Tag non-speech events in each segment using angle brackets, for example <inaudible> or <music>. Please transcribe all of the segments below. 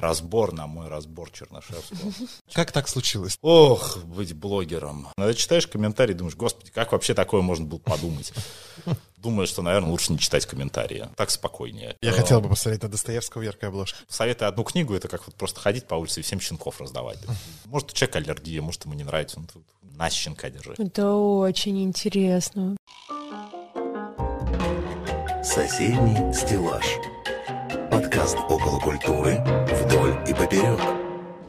разбор на мой разбор Чернышевского. <laughs> Как так случилось? Ох, быть блогером. Когда читаешь комментарии, думаешь, господи, как вообще такое можно было подумать? <laughs> Думаю, что, наверное, лучше не читать комментарии. Так спокойнее. Я хотел бы посмотреть на Достоевского яркая обложка. Советую одну книгу, это как вот просто ходить по улице и всем щенков раздавать. <laughs> Может, у человека аллергия, может, ему не нравится, он тут на щенка держи. Это очень интересно. Соседний стеллаж. Подкаст около культуры вдоль и поперек.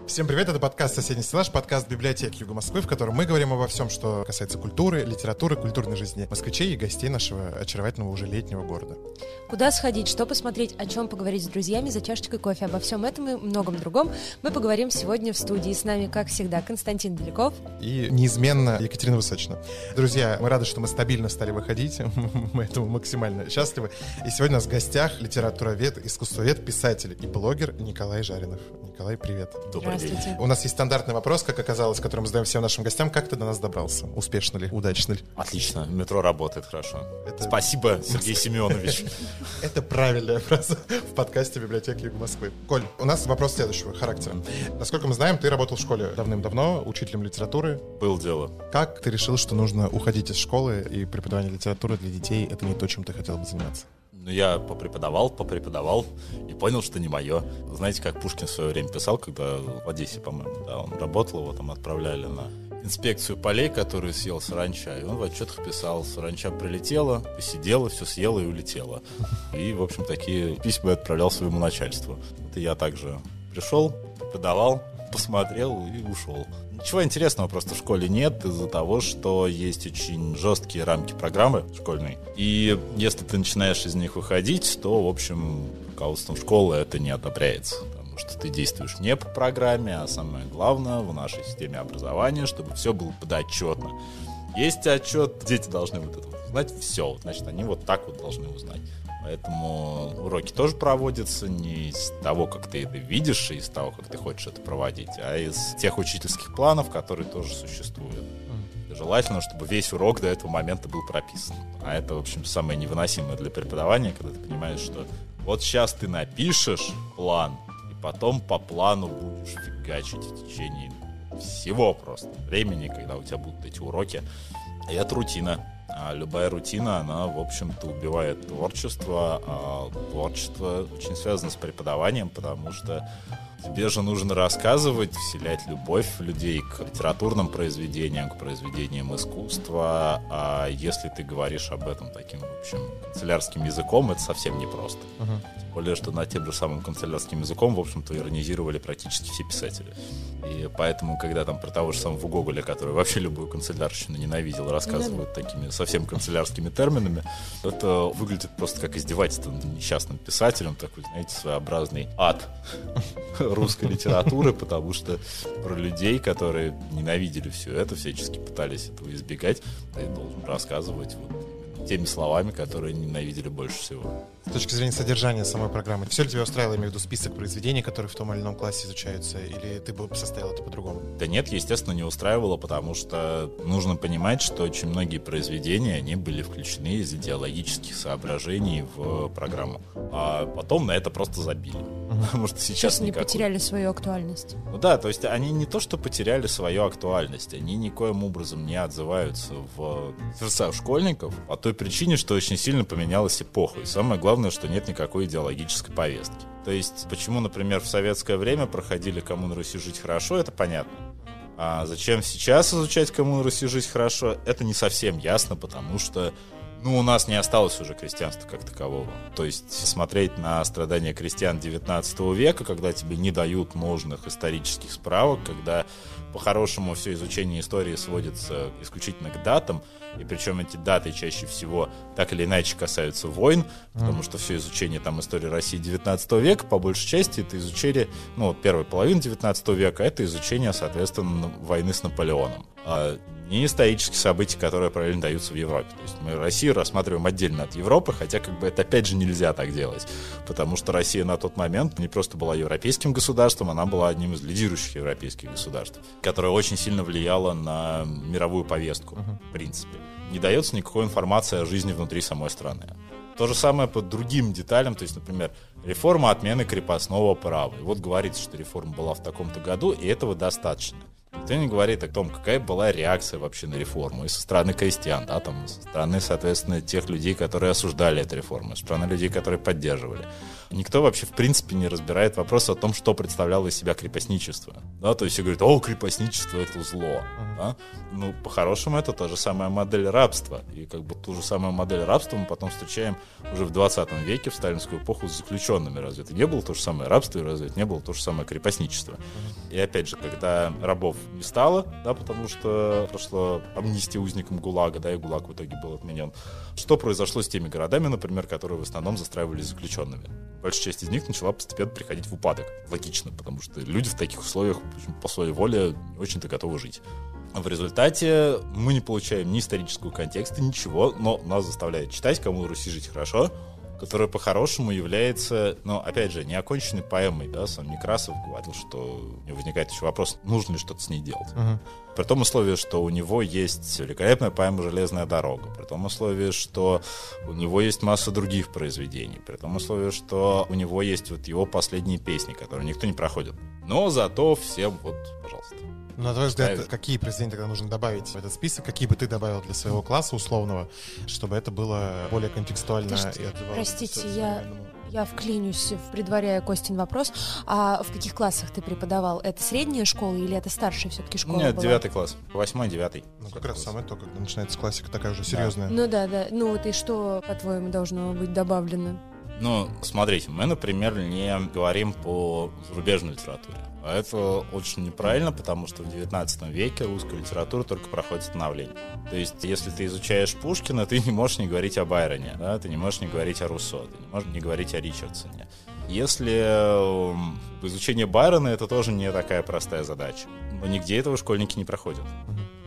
Всем привет, это подкаст «Соседний стеллаж», подкаст библиотеки Юга Москвы, в котором мы говорим обо всем, что касается культуры, литературы, культурной жизни москвичей и гостей нашего очаровательного уже летнего города. Куда сходить, что посмотреть, о чем поговорить с друзьями за чашечкой кофе. Обо всем этом и многом другом мы поговорим сегодня в студии. С нами, как всегда, Константин Беляков. И неизменно Екатерина Высочина. Друзья, мы рады, что мы стабильно стали выходить, <laughs> мы этому максимально счастливы. И сегодня у нас в гостях литературовед, искусствовед, писатель и блогер Николай Жаринов. Николай, привет. Добрый день. Здравствуйте. У нас есть стандартный вопрос, как оказалось, который мы задаем всем нашим гостям. Как ты до нас добрался? Успешно ли? Удачно ли? Отлично, метро работает хорошо. Это- Спасибо, Сергей Семенович. <laughs> Это правильная фраза в подкасте библиотеки Юга Москвы. Коль, у нас вопрос следующего характера. Насколько мы знаем, ты работал в школе давным-давно, учителем литературы. Был дело. Как ты решил, что нужно уходить из школы и преподавание литературы для детей это не то, чем ты хотел бы заниматься? Ну, я попреподавал, попреподавал и понял, что не мое. Знаете, как Пушкин в свое время писал, когда в Одессе, по-моему, да, он работал, его там отправляли на инспекцию полей, которую съел саранча. И он в отчетах писал, саранча прилетела, посидела, все съела и улетела. И, в общем, такие письма отправлял своему начальству. И я также пришел, преподавал, посмотрел и ушел. Ничего интересного просто в школе нет из-за того, что есть очень жесткие рамки программы школьной. И если ты начинаешь из них выходить, то, в общем, руководством школы это не одобряется. Потому что ты действуешь не по программе, а самое главное в нашей системе образования, чтобы все было подотчетно. Есть отчет, дети должны вот это вот знать все. Значит, они вот так вот должны узнать. Поэтому уроки тоже проводятся не из того, как ты это видишь, и из того, как ты хочешь это проводить, а из тех учительских планов, которые тоже существуют. Желательно, чтобы весь урок до этого момента был прописан. А это, в общем, самое невыносимое для преподавания, когда ты понимаешь, что вот сейчас ты напишешь план, и потом по плану будешь фигачить в течение всего просто времени, когда у тебя будут эти уроки. И это рутина. А любая рутина, она, в общем-то, убивает творчество. А творчество очень связано с преподаванием, потому что тебе же нужно рассказывать, вселять любовь в людей к литературным произведениям, к произведениям искусства. А если ты говоришь об этом таким, в общем, канцелярским языком, это совсем непросто. Тем более, что над тем же самым канцелярским языком, в общем-то, иронизировали практически все писатели. И поэтому, когда там про того же самого Гоголя, который вообще любую канцелярщину ненавидел, рассказывают такими совсем канцелярскими терминами, это выглядит просто как издевательство над несчастным писателем, такой, знаете, своеобразный ад русской литературы, потому что про людей, которые ненавидели все это, всячески пытались этого избегать, ты должен рассказывать вот теми словами, которые ненавидели больше всего. С точки зрения содержания самой программы, все ли тебя устраивало, имею в виду список произведений, которые в том или ином классе изучаются, или ты бы составил это по-другому? Да нет, естественно, не устраивало, потому что нужно понимать, что очень многие произведения, они были включены из идеологических соображений в программу. А потом на это просто забили. Потому что сейчас Сейчас они потеряли свою актуальность. Ну да, то есть они не то что потеряли свою актуальность, они никоим образом не отзываются в сердца школьников по той причине, что очень сильно поменялась эпоха. И самое главное, что нет никакой идеологической повестки. То есть, почему, например, в советское время проходили «Кому на Руси жить хорошо», это понятно. А зачем сейчас изучать «Кому на Руси жить хорошо», это не совсем ясно, потому что ну, у нас не осталось уже крестьянства как такового. То есть смотреть на страдания крестьян 19 века, когда тебе не дают нужных исторических справок, когда по-хорошему все изучение истории сводится исключительно к датам, и причем эти даты чаще всего так или иначе касаются войн, потому что все изучение там истории России 19 века, по большей части, это изучение, ну, вот первой половины 19 века, это изучение, соответственно, войны с Наполеоном. А не исторические события, которые параллельно даются в Европе. То есть мы Россию рассматриваем отдельно от Европы, хотя как бы это опять же нельзя так делать, потому что Россия на тот момент не просто была европейским государством, она была одним из лидирующих европейских государств, которое очень сильно влияло на мировую повестку, в принципе. Не дается никакой информации о жизни внутри самой страны. То же самое по другим деталям, то есть, например, реформа отмены крепостного права. И вот говорится, что реформа была в таком-то году, и этого достаточно. Никто не говорит о том, какая была реакция вообще на реформу и со стороны крестьян, да, там, со стороны, соответственно, тех людей, которые осуждали эту реформу, со стороны людей, которые поддерживали. Никто вообще, в принципе, не разбирает вопрос о том, что представляло из себя крепостничество. Да, то есть все говорят, о, крепостничество — это зло. Да? Ну, по-хорошему, это та же самая модель рабства. И как бы ту же самую модель рабства мы потом встречаем уже в 20 веке, в сталинскую эпоху, с заключенными. Разве это не было то же самое рабство, и разве это не было то же самое крепостничество? И опять же, когда рабов не стало, да, потому что прошло амнистия узникам ГУЛАГа, да, и ГУЛАГ в итоге был отменен. Что произошло с теми городами, например, которые в основном застраивались заключенными? Большая часть из них начала постепенно приходить в упадок. Логично, потому что люди в таких условиях по своей воле не очень-то готовы жить. В результате мы не получаем ни исторического контекста, ничего, но нас заставляют читать, кому Руси жить хорошо, которая по-хорошему является, ну, опять же, неоконченной поэмой, да, сам Некрасов говорил, что у него возникает еще вопрос, нужно ли что-то с ней делать. Uh-huh. При том условии, что у него есть великолепная поэма «Железная дорога», при том условии, что у него есть масса других произведений, при том условии, что у него есть вот его последние песни, которые никто не проходит. Но зато всем вот, пожалуйста. Ну, на твой взгляд, Ставить. какие произведения тогда нужно добавить в этот список? Какие бы ты добавил для своего класса условного, чтобы это было более контекстуально Подожди, и отзывалось? Простите, я, я вклинюсь, предваряя Костин вопрос. А в каких классах ты преподавал? Это средняя школа или это старшая все-таки школа Нет, была? девятый класс. Восьмой, девятый. Ну, как раз самое то, когда начинается классика такая уже серьезная. Да. Ну да, да. Ну вот и что, по-твоему, должно быть добавлено? Ну, смотрите, мы, например, не говорим по зарубежной литературе. А это очень неправильно, потому что в 19 веке русская литература только проходит становление. То есть, если ты изучаешь Пушкина, ты не можешь не говорить о Байроне, да? ты не можешь не говорить о Руссо, ты не можешь не говорить о Ричардсоне. Если эм, изучение Байрона это тоже не такая простая задача. Но нигде этого школьники не проходят.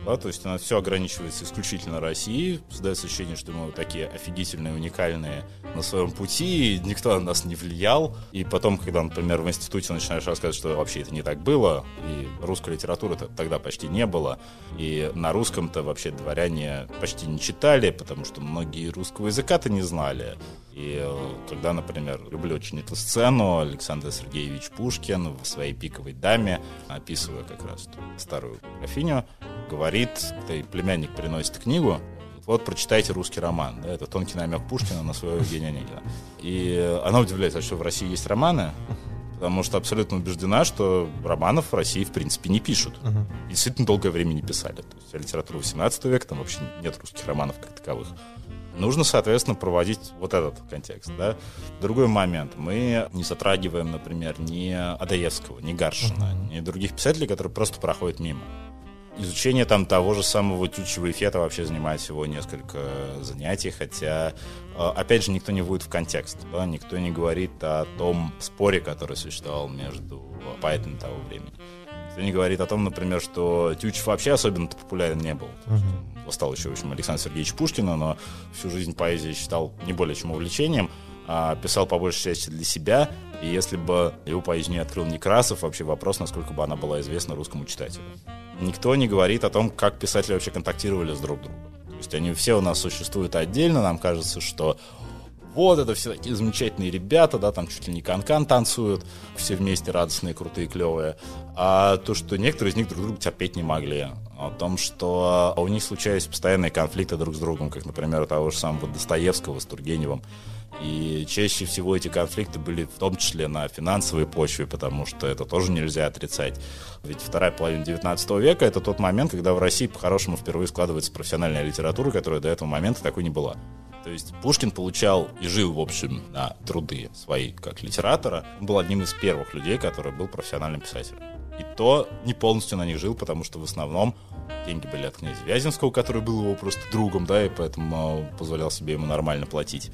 Да, то есть она все ограничивается исключительно Россией. Создается ощущение, что мы вот такие офигительные, уникальные на своем пути, и никто на нас не влиял. И потом, когда, например, в институте начинаешь рассказывать, что вообще это не так было, и русской литературы -то тогда почти не было, и на русском-то вообще дворяне почти не читали, потому что многие русского языка-то не знали. И тогда, например, люблю очень эту сцену, Александр Сергеевич Пушкин в своей пиковой даме, описывая как раз ту старую графиню, говорит, ты племянник приносит книгу, вот прочитайте русский роман. Да, это тонкий намек Пушкина на своего Евгения Онегина. И она удивляется, что в России есть романы, потому что абсолютно убеждена, что романов в России, в принципе, не пишут. И действительно долгое время не писали. То есть литература 18 века, там вообще нет русских романов как таковых. Нужно, соответственно, проводить вот этот контекст. Да? Другой момент. Мы не затрагиваем, например, ни Адаевского, ни Гаршина, ни других писателей, которые просто проходят мимо. Изучение там того же самого тючего эффекта вообще занимает всего несколько занятий, хотя, э, опять же, никто не вводит в контекст, да? никто не говорит о том споре, который существовал между поэтами того времени. Никто не говорит о том, например, что Тютчев вообще особенно популярен не был. Uh-huh. Стал еще, в общем, Александр Сергеевич Пушкина, но всю жизнь поэзии считал не более чем увлечением, а писал по большей части для себя, и если бы его поэзию не открыл Некрасов, вообще вопрос, насколько бы она была известна русскому читателю никто не говорит о том, как писатели вообще контактировали с друг другом. То есть они все у нас существуют отдельно, нам кажется, что вот это все такие замечательные ребята, да, там чуть ли не канкан танцуют, все вместе радостные, крутые, клевые. А то, что некоторые из них друг друга терпеть не могли. О том, что у них случались постоянные конфликты друг с другом, как, например, у того же самого Достоевского с Тургеневым. И чаще всего эти конфликты были в том числе на финансовой почве, потому что это тоже нельзя отрицать. Ведь вторая половина 19 века — это тот момент, когда в России по-хорошему впервые складывается профессиональная литература, которая до этого момента такой не была. То есть Пушкин получал и жил, в общем, на труды свои как литератора. Он был одним из первых людей, который был профессиональным писателем. И то не полностью на них жил, потому что в основном деньги были от князя Вяземского, который был его просто другом, да, и поэтому позволял себе ему нормально платить.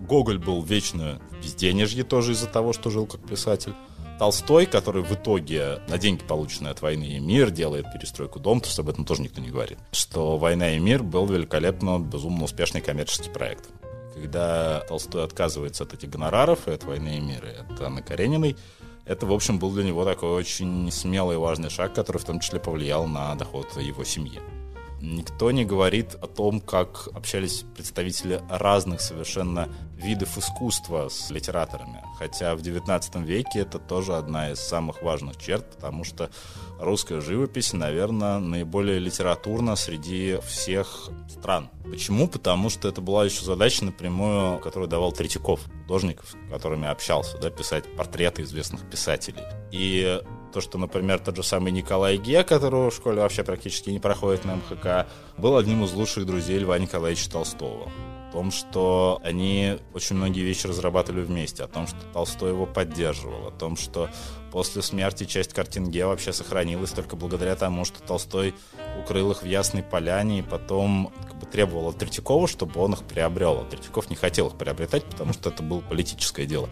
Гоголь был вечно в безденежье тоже из-за того, что жил как писатель. Толстой, который в итоге на деньги, полученные от войны и мир, делает перестройку дома, есть об этом тоже никто не говорит. Что «Война и мир» был великолепно, безумно успешный коммерческий проект. Когда Толстой отказывается от этих гонораров, и от «Войны и мира», и от Анны Карениной, это, в общем, был для него такой очень смелый и важный шаг, который в том числе повлиял на доход его семьи. Никто не говорит о том, как общались представители разных совершенно видов искусства с литераторами. Хотя в XIX веке это тоже одна из самых важных черт, потому что русская живопись, наверное, наиболее литературна среди всех стран. Почему? Потому что это была еще задача напрямую, которую давал Третьяков, художников, с которыми общался, да, писать портреты известных писателей. И то, что, например, тот же самый Николай Ге, которого в школе вообще практически не проходит на МХК, был одним из лучших друзей Льва Николаевича Толстого. О том, что они очень многие вещи разрабатывали вместе, о том, что Толстой его поддерживал, о том, что после смерти часть картин Ге вообще сохранилась только благодаря тому, что Толстой укрыл их в Ясной Поляне и потом как бы, требовал от Третьякова, чтобы он их приобрел. А Третьяков не хотел их приобретать, потому что это было политическое дело.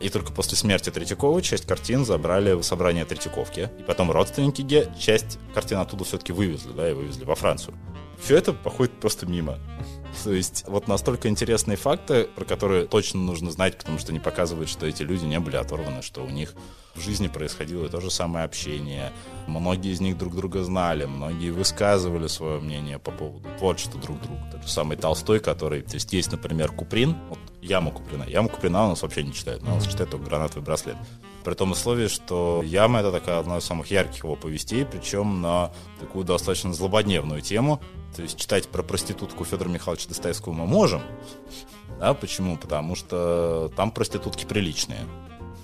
И только после смерти Третьякова часть картин забрали в собрание Третьяковки. И потом родственники Ге часть картин оттуда все-таки вывезли, да, и вывезли во Францию. Все это походит просто мимо. <laughs> То есть вот настолько интересные факты, про которые точно нужно знать, потому что они показывают, что эти люди не были оторваны, что у них в жизни происходило то же самое общение. Многие из них друг друга знали, многие высказывали свое мнение по поводу творчества друг друга. Тот же самый Толстой, который... То есть есть, например, Куприн, вот Яма Куприна. Яма Куприна у нас вообще не читает, но у нас читает только гранатовый браслет. При том условии, что Яма — это такая одна из самых ярких его повестей, причем на такую достаточно злободневную тему. То есть читать про проститутку Федора Михайловича Достоевского мы можем. Да, почему? Потому что там проститутки приличные.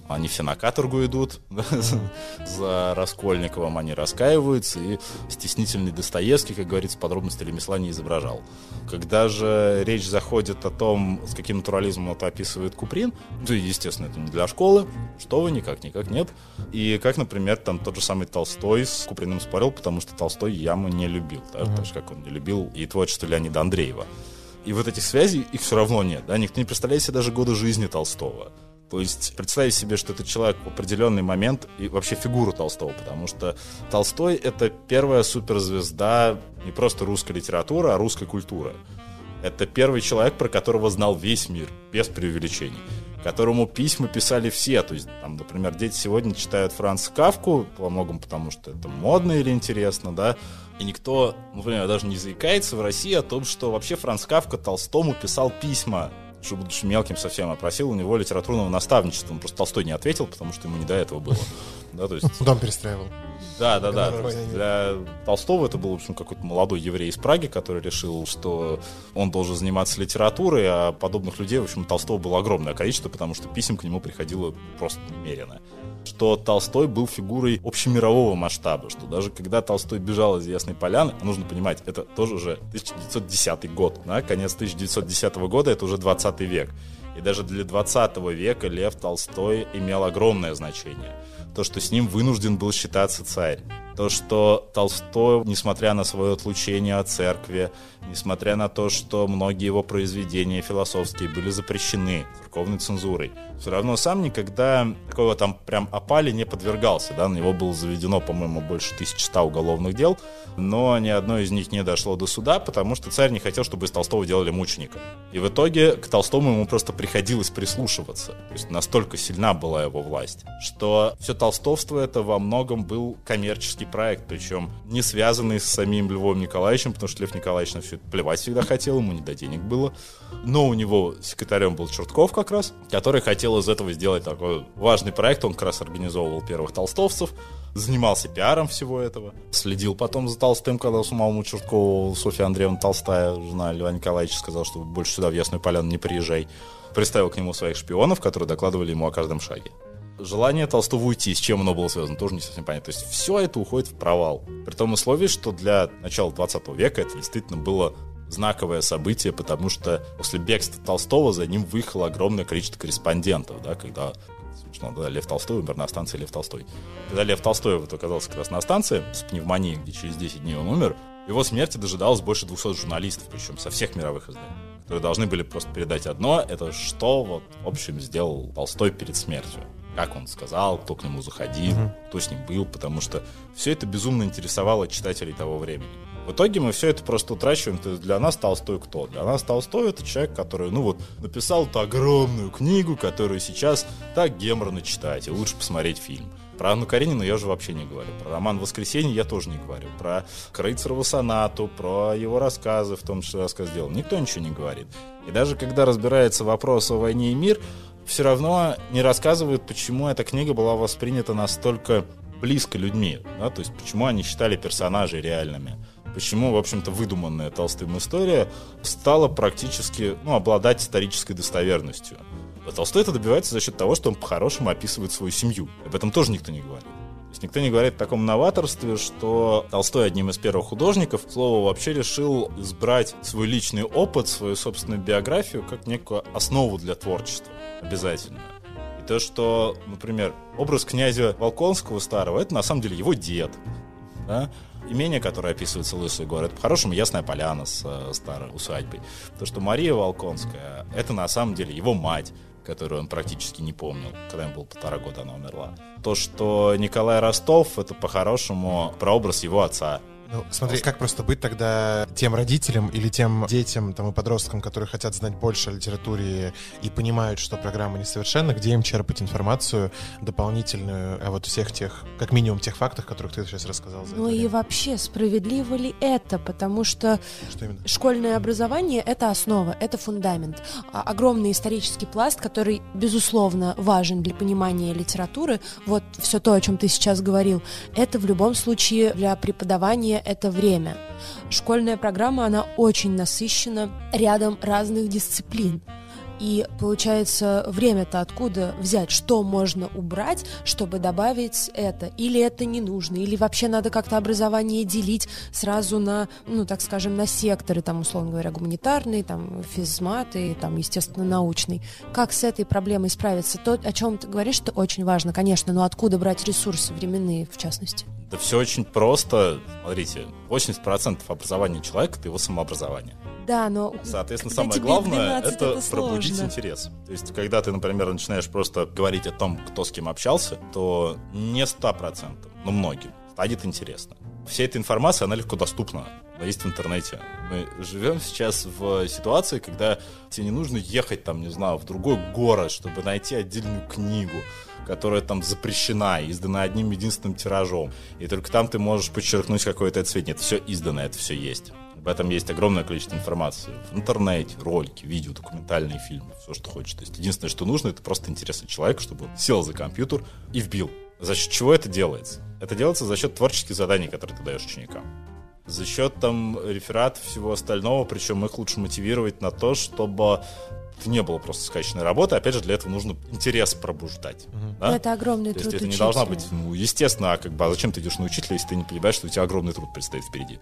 Они все на каторгу идут <laughs> за Раскольниковым, они раскаиваются, и стеснительный Достоевский, как говорится, подробности ремесла не изображал. Когда же речь заходит о том, с каким натурализмом это описывает Куприн, то, естественно, это не для школы, что вы, никак, никак нет. И как, например, там тот же самый Толстой с Куприным спорил, потому что Толстой яму не любил, да, uh-huh. так же, как он не любил и творчество Леонида Андреева. И вот этих связей, их все равно нет, да, никто не представляет себе даже годы жизни Толстого. То есть представить себе, что это человек в определенный момент и вообще фигуру Толстого, потому что Толстой — это первая суперзвезда не просто русской литературы, а русской культуры. Это первый человек, про которого знал весь мир, без преувеличений которому письма писали все. То есть, там, например, дети сегодня читают Франца Кавку, во многом потому, что это модно или интересно, да, и никто, например, даже не заикается в России о том, что вообще Франц Кавка Толстому писал письма что, будучи мелким совсем, опросил у него литературного наставничества. Он просто Толстой не ответил, потому что ему не до этого было. Да, то есть... Дом перестраивал. Да, да, да. Для Толстого это был, в общем, какой-то молодой еврей из Праги, который решил, что он должен заниматься литературой, а подобных людей, в общем, у Толстого было огромное количество, потому что писем к нему приходило просто немерено. Что Толстой был фигурой общемирового масштаба, что даже когда Толстой бежал из Ясной Поляны, нужно понимать, это тоже уже 1910 год, да, конец 1910 года, это уже 20 век. И даже для 20 века Лев Толстой имел огромное значение то, что с ним вынужден был считаться царь. То, что Толстой, несмотря на свое отлучение от церкви, несмотря на то, что многие его произведения философские были запрещены церковной цензурой, все равно сам никогда такого там прям опали не подвергался. Да? На него было заведено, по-моему, больше 1100 уголовных дел, но ни одно из них не дошло до суда, потому что царь не хотел, чтобы из Толстого делали мученика. И в итоге к Толстому ему просто приходилось прислушиваться. То есть настолько сильна была его власть, что все толстовство это во многом был коммерческий проект, причем не связанный с самим Львом Николаевичем, потому что Лев Николаевич на все это плевать всегда хотел, ему не до денег было. Но у него секретарем был Чертков как раз, который хотел из этого сделать такой важный проект. Он как раз организовывал первых толстовцев, занимался пиаром всего этого, следил потом за Толстым, когда самому Черткову Софья Андреевна Толстая, жена Льва Николаевича, сказала, что больше сюда в Ясную Поляну не приезжай. Приставил к нему своих шпионов, которые докладывали ему о каждом шаге. Желание Толстого уйти, с чем оно было связано, тоже не совсем понятно. То есть все это уходит в провал. При том условии, что для начала 20 века это действительно было знаковое событие, потому что после бегства Толстого за ним выехало огромное количество корреспондентов, да, когда собственно, да, Лев Толстой умер на станции Лев Толстой. Когда Лев Толстой вот оказался как раз на станции с пневмонией, где через 10 дней он умер, его смерти дожидалось больше 200 журналистов, причем со всех мировых изданий, которые должны были просто передать одно, это что, вот, в общем, сделал Толстой перед смертью. Как он сказал, кто к нему заходил, mm-hmm. кто с ним был, потому что все это безумно интересовало читателей того времени. В итоге мы все это просто утрачиваем. То есть для нас Толстой кто? Для нас Толстой это человек, который, ну вот, написал эту огромную книгу, которую сейчас так геморно читать, и лучше посмотреть фильм. Про Анну Каренину я уже вообще не говорю. Про роман «Воскресенье» я тоже не говорю. Про Крейцерову сонату, про его рассказы, в том числе рассказ сделал. Никто ничего не говорит. И даже когда разбирается вопрос о войне и мир, все равно не рассказывают, почему эта книга была воспринята настолько близко людьми. Да? То есть почему они считали персонажей реальными почему, в общем-то, выдуманная Толстым история стала практически ну, обладать исторической достоверностью. А Толстой это добивается за счет того, что он по-хорошему описывает свою семью. Об этом тоже никто не говорит. То есть никто не говорит о таком новаторстве, что Толстой одним из первых художников, слово, вообще решил избрать свой личный опыт, свою собственную биографию как некую основу для творчества. Обязательно. То, что, например, образ князя Волконского старого, это на самом деле его дед. Да? Имение, которое описывается Лысый город, по-хорошему Ясная Поляна с э, старой усадьбой. То, что Мария Волконская, это на самом деле его мать которую он практически не помнил. Когда ему было полтора года, она умерла. То, что Николай Ростов, это по-хорошему прообраз его отца. Ну, смотри, как просто быть тогда тем родителям или тем детям там, и подросткам, которые хотят знать больше о литературе и понимают, что программа несовершенна, где им черпать информацию дополнительную о вот всех тех, как минимум тех фактах, которых ты сейчас рассказал. За ну и вообще, справедливо ли это? Потому что, что школьное образование — это основа, это фундамент. А огромный исторический пласт, который, безусловно, важен для понимания литературы. Вот все то, о чем ты сейчас говорил, это в любом случае для преподавания это время. Школьная программа, она очень насыщена рядом разных дисциплин. И получается, время-то откуда взять, что можно убрать, чтобы добавить это? Или это не нужно? Или вообще надо как-то образование делить сразу на, ну, так скажем, на секторы, там, условно говоря, гуманитарный, там, физматы, там, естественно, научный. Как с этой проблемой справиться? То, о чем ты говоришь, это очень важно, конечно, но откуда брать ресурсы временные, в частности? Да все очень просто. Смотрите, 80% образования человека — это его самообразование. Да, но... Соответственно, самое главное — это, это пробудить интерес. То есть, когда ты, например, начинаешь просто говорить о том, кто с кем общался, то не 100%, но многим станет интересно. Вся эта информация, она легко доступна. Она есть в интернете. Мы живем сейчас в ситуации, когда тебе не нужно ехать, там, не знаю, в другой город, чтобы найти отдельную книгу которая там запрещена, издана одним единственным тиражом. И только там ты можешь подчеркнуть какой-то цвет. Нет, все издано, это все есть. В этом есть огромное количество информации. В интернете, ролики, видео, документальные фильмы, все, что хочешь. То есть единственное, что нужно, это просто интересы человека, чтобы он сел за компьютер и вбил. За счет чего это делается? Это делается за счет творческих заданий, которые ты даешь ученикам. За счет там реферат всего остального, причем их лучше мотивировать на то, чтобы это не было просто сказочной работы. Опять же, для этого нужно интерес пробуждать. Угу. Да? Это огромный То труд. есть это не должна быть, ну, естественно, а как бы, а зачем ты идешь на учителя, если ты не понимаешь, что у тебя огромный труд предстоит впереди?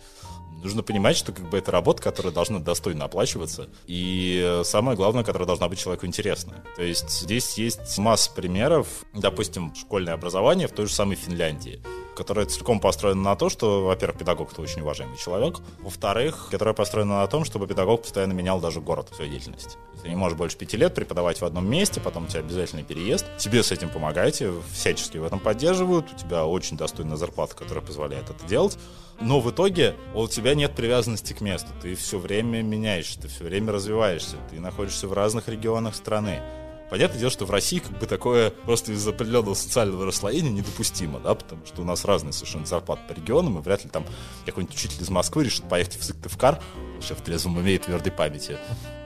Нужно понимать, что как бы это работа, которая должна достойно оплачиваться, и самое главное, которая должна быть человеку интересна. То есть здесь есть масса примеров, допустим, школьное образование в той же самой Финляндии которая целиком построена на то, что, во-первых, педагог это очень уважаемый человек, во-вторых, которая построена на том, чтобы педагог постоянно менял даже город в своей деятельности. Ты не можешь больше пяти лет преподавать в одном месте, потом у тебя обязательный переезд. Тебе с этим помогаете, всячески в этом поддерживают, у тебя очень достойная зарплата, которая позволяет это делать. Но в итоге у тебя нет привязанности к месту. Ты все время меняешься, ты все время развиваешься, ты находишься в разных регионах страны. Понятное дело, что в России как бы такое просто из определенного социального расслоения недопустимо, да, потому что у нас разные совершенно зарплаты по регионам, и вряд ли там какой-нибудь учитель из Москвы решит поехать в Сыктывкар, еще в трезвом уме и твердой памяти,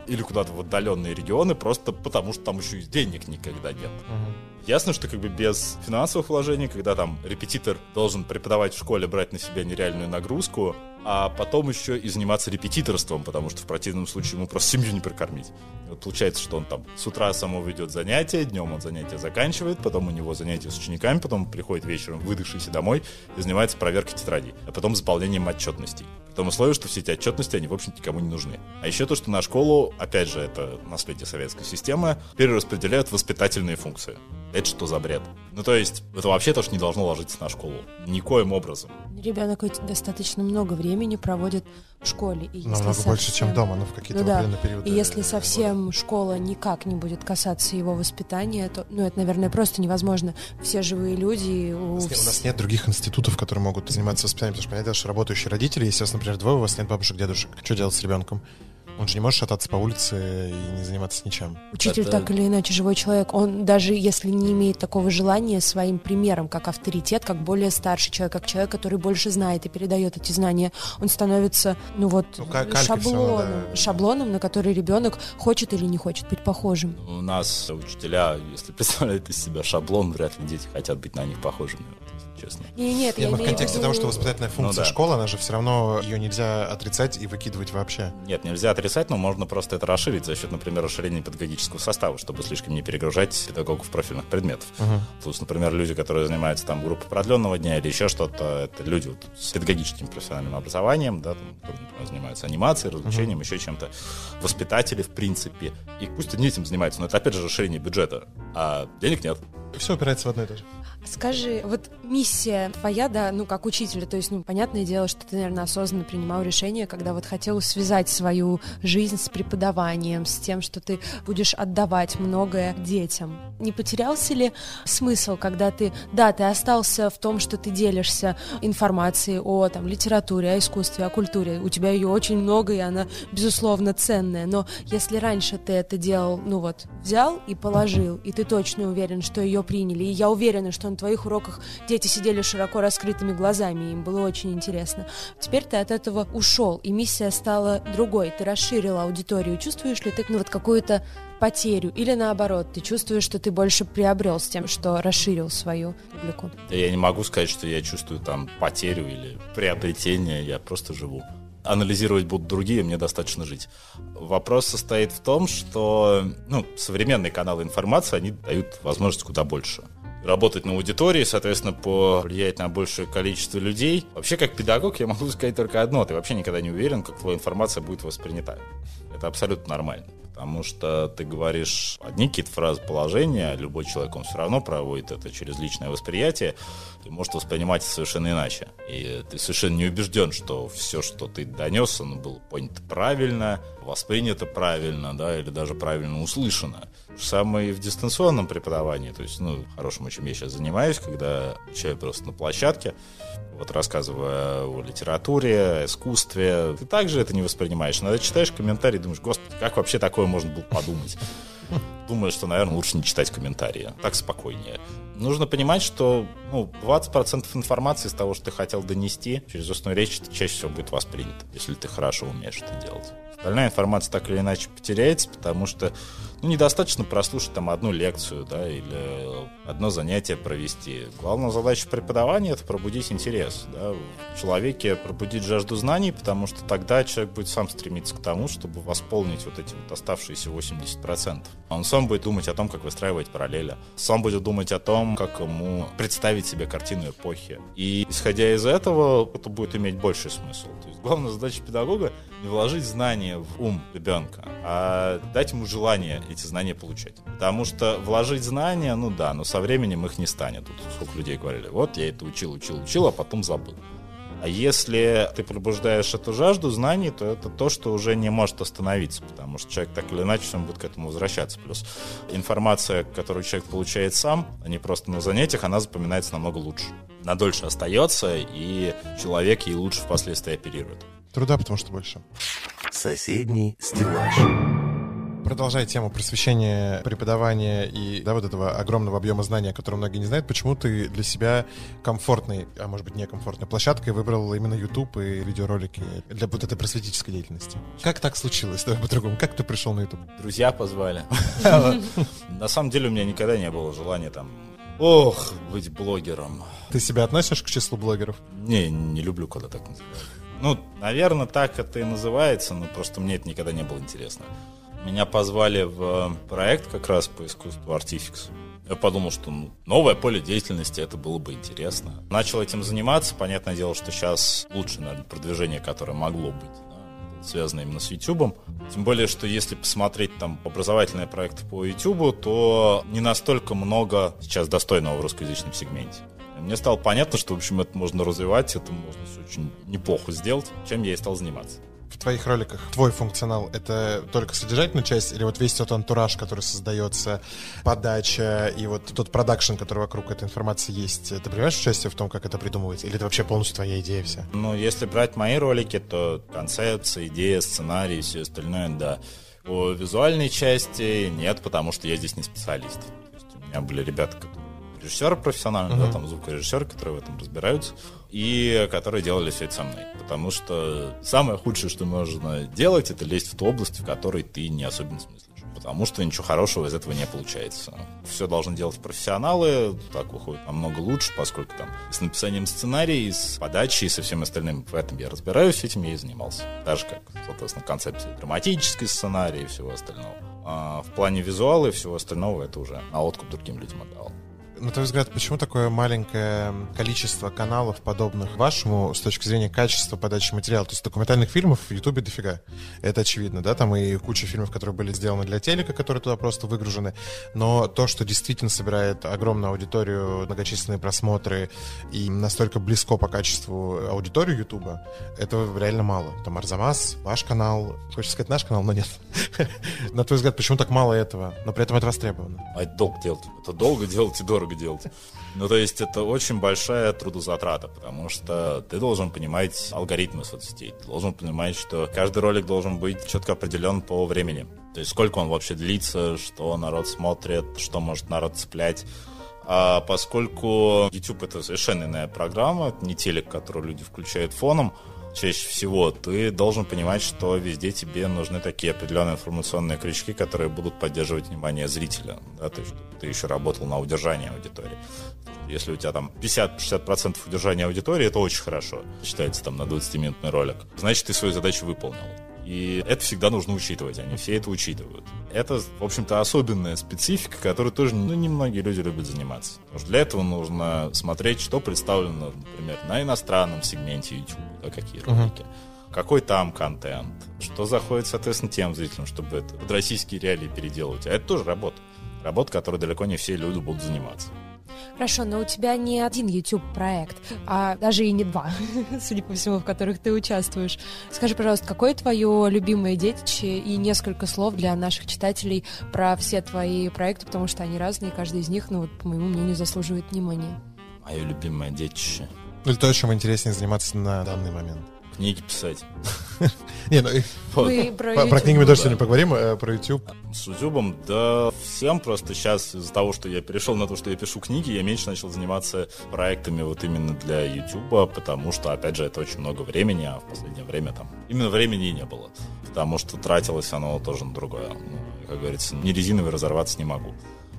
или куда-то в отдаленные регионы, просто потому что там еще и денег никогда нет. Ясно, что как бы без финансовых вложений, когда там репетитор должен преподавать в школе, брать на себя нереальную нагрузку, а потом еще и заниматься репетиторством, потому что в противном случае ему просто семью не прокормить. И вот получается, что он там с утра само ведет занятия, днем он занятия заканчивает, потом у него занятия с учениками, потом приходит вечером выдохшийся домой и занимается проверкой тетрадей, а потом заполнением отчетностей. В том условии, что все эти отчетности, они, в общем, никому не нужны. А еще то, что на школу, опять же, это наследие советской системы, перераспределяют воспитательные функции. Это что за бред? Ну, то есть, это вообще тоже не должно ложиться на школу. Никоим образом. Ребенок достаточно много времени проводит в школе. И Намного совсем... больше, чем дома, но в какие-то ну, да. периоды. И если совсем года. школа никак не будет касаться его воспитания, то, ну, это, наверное, просто невозможно. Все живые люди... У, у, нас, нет, у нас нет других институтов, которые могут заниматься воспитанием, потому что, понятно, что работающие родители, если у вас, например, двое, у вас нет бабушек, дедушек, что делать с ребенком? Он же не может шататься по улице и не заниматься ничем. Учитель это... так или иначе живой человек. Он даже если не имеет такого желания своим примером, как авторитет, как более старший человек, как человек, который больше знает и передает эти знания, он становится, ну вот, ну, шаблоном, равно, да. шаблоном, на который ребенок хочет или не хочет быть похожим. У нас учителя, если <laughs> представляют из себя шаблон, вряд ли дети хотят быть на них похожими честно. Не, нет, я, я в контексте виду... того, что воспитательная функция ну, да. школы, она же все равно ее нельзя отрицать и выкидывать вообще. Нет, нельзя отрицать, но можно просто это расширить за счет, например, расширения педагогического состава, чтобы слишком не перегружать педагогов профильных предметов. Угу. Есть, например, люди, которые занимаются там группой продленного дня или еще что-то, это люди вот, с педагогическим профессиональным образованием, да, там, например, занимаются анимацией, развлечением, угу. еще чем-то. Воспитатели, в принципе. И пусть они этим занимаются, но это опять же расширение бюджета, а денег нет. Все упирается в одно и то же. Скажи, вот миссия твоя, да, ну, как учителя, то есть, ну, понятное дело, что ты, наверное, осознанно принимал решение, когда вот хотел связать свою жизнь с преподаванием, с тем, что ты будешь отдавать многое детям. Не потерялся ли смысл, когда ты, да, ты остался в том, что ты делишься информацией о, там, литературе, о искусстве, о культуре, у тебя ее очень много, и она, безусловно, ценная, но если раньше ты это делал, ну, вот, взял и положил, и ты точно уверен, что ее приняли, и я уверена, что на твоих уроках дети сидели широко раскрытыми глазами, им было очень интересно. Теперь ты от этого ушел, и миссия стала другой. Ты расширила аудиторию. Чувствуешь ли ты ну, вот какую-то потерю? Или наоборот, ты чувствуешь, что ты больше приобрел с тем, что расширил свою публику? Я не могу сказать, что я чувствую там потерю или приобретение, я просто живу анализировать будут другие, мне достаточно жить. Вопрос состоит в том, что ну, современные каналы информации, они дают возможность куда больше работать на аудитории, соответственно, повлиять на большее количество людей. Вообще, как педагог, я могу сказать только одно. Ты вообще никогда не уверен, как твоя информация будет воспринята. Это абсолютно нормально. Потому что ты говоришь одни какие-то фразы положения, а любой человек, он все равно проводит это через личное восприятие, ты можешь воспринимать это совершенно иначе. И ты совершенно не убежден, что все, что ты донес, оно было понято правильно, воспринято правильно, да, или даже правильно услышано. Самое в дистанционном преподавании, то есть, ну, хорошему, чем я сейчас занимаюсь, когда обучаю просто на площадке, вот рассказывая о литературе, искусстве, ты также это не воспринимаешь. Иногда читаешь комментарии, думаешь, господи, как вообще такое можно было подумать? Думаю, что, наверное, лучше не читать комментарии. Так спокойнее. Нужно понимать, что ну, 20% информации из того, что ты хотел донести, через устную речь чаще всего будет воспринято, если ты хорошо умеешь это делать. Остальная информация так или иначе потеряется, потому что ну, недостаточно прослушать там одну лекцию, да, или одно занятие провести. Главная задача преподавания — это пробудить интерес, да, в человеке пробудить жажду знаний, потому что тогда человек будет сам стремиться к тому, чтобы восполнить вот эти вот оставшиеся 80%. Он сам будет думать о том, как выстраивать параллели, сам будет думать о том, как ему представить себе картину эпохи. И исходя из этого, это будет иметь больший смысл. То есть главная задача педагога — не вложить знания в ум ребенка, а дать ему желание эти знания получать. Потому что вложить знания, ну да, но со временем их не станет. Тут сколько людей говорили, вот я это учил, учил, учил, а потом забыл. А если ты пробуждаешь эту жажду знаний, то это то, что уже не может остановиться, потому что человек так или иначе он будет к этому возвращаться. Плюс информация, которую человек получает сам, а не просто на занятиях, она запоминается намного лучше. Надольше остается, и человек ей лучше впоследствии оперирует. Труда потому что больше. Соседний стеллаж продолжая тему просвещения, преподавания и да, вот этого огромного объема знаний, о котором многие не знают, почему ты для себя комфортной, а может быть некомфортной площадкой выбрал именно YouTube и видеоролики для вот этой просветительской деятельности? Как так случилось? Давай по-другому. Как ты пришел на YouTube? Друзья позвали. <laughs> На самом деле у меня никогда не было желания там Ох, быть блогером. Ты себя относишь к числу блогеров? Не, не люблю, когда так называют. Ну, наверное, так это и называется, но просто мне это никогда не было интересно. Меня позвали в проект как раз по искусству Artifix. Я подумал, что ну, новое поле деятельности, это было бы интересно. Начал этим заниматься. Понятное дело, что сейчас лучше, наверное, продвижение, которое могло быть связано именно с YouTube. Тем более, что если посмотреть там образовательные проекты по YouTube, то не настолько много сейчас достойного в русскоязычном сегменте. Мне стало понятно, что, в общем, это можно развивать, это можно очень неплохо сделать, чем я и стал заниматься. В твоих роликах твой функционал — это только содержательная часть, или вот весь тот антураж, который создается, подача и вот тот продакшн, который вокруг этой информации есть, ты принимаешь участие в том, как это придумывается? Или это вообще полностью твоя идея вся? Ну, если брать мои ролики, то концепция, идея, сценарий и все остальное, да. По визуальной части нет, потому что я здесь не специалист. У меня были ребята, которые режиссеры профессиональные, uh-huh. да, там звукорежиссеры, которые в этом разбираются, и которые делали все это со мной. Потому что самое худшее, что можно делать, это лезть в ту область, в которой ты не особенно смыслишь. Потому что ничего хорошего из этого не получается. Все должны делать профессионалы, так выходит намного лучше, поскольку там с написанием сценария, с подачей и со всем остальным в этом я разбираюсь, этим я и занимался. Даже как, соответственно, концепция драматической сценария и всего остального. А в плане визуала и всего остального это уже на откуп другим людям отдал. На твой взгляд, почему такое маленькое количество каналов, подобных вашему, с точки зрения качества подачи материала? То есть документальных фильмов в Ютубе дофига. Это очевидно, да? Там и куча фильмов, которые были сделаны для телека, которые туда просто выгружены. Но то, что действительно собирает огромную аудиторию, многочисленные просмотры и настолько близко по качеству аудиторию Ютуба, этого реально мало. Там Арзамас, ваш канал, хочешь сказать наш канал, но нет. <laughs> На твой взгляд, почему так мало этого, но при этом это востребовано? А это долго делать. Это долго делать и дорого дорого делать. Ну, то есть это очень большая трудозатрата, потому что ты должен понимать алгоритмы соцсетей, ты должен понимать, что каждый ролик должен быть четко определен по времени. То есть сколько он вообще длится, что народ смотрит, что может народ цеплять. А поскольку YouTube это совершенно иная программа, не телек, которую люди включают фоном, чаще всего, ты должен понимать, что везде тебе нужны такие определенные информационные крючки, которые будут поддерживать внимание зрителя, да, то есть ты еще работал на удержание аудитории. Если у тебя там 50-60% удержания аудитории, это очень хорошо. Считается там на 20-минутный ролик. Значит, ты свою задачу выполнил. И это всегда нужно учитывать, они все это учитывают. Это, в общем-то, особенная специфика, которой тоже ну, немногие люди любят заниматься. Потому что для этого нужно смотреть, что представлено, например, на иностранном сегменте YouTube, да, какие ролики. Uh-huh. Какой там контент, что заходит, соответственно, тем зрителям, чтобы это под российские реалии переделывать. А это тоже работа. Работа, которой далеко не все люди будут заниматься. Хорошо, но у тебя не один YouTube-проект, а даже и не два, <laughs> судя по всему, в которых ты участвуешь. Скажи, пожалуйста, какое твое любимое детище и несколько слов для наших читателей про все твои проекты, потому что они разные, и каждый из них, ну, вот, по моему мнению, заслуживает внимания. Мое любимое детище. Или то, чем интереснее заниматься на данный момент книги писать. <laughs> Не, ну <laughs> про книги мы тоже сегодня поговорим, э, про YouTube. С YouTube, да, всем просто сейчас из-за того, что я перешел на то, что я пишу книги, я меньше начал заниматься проектами вот именно для YouTube, потому что, опять же, это очень много времени, а в последнее время там именно времени и не было. Потому что тратилось оно тоже на другое. Ну, как говорится, не резиновый разорваться не могу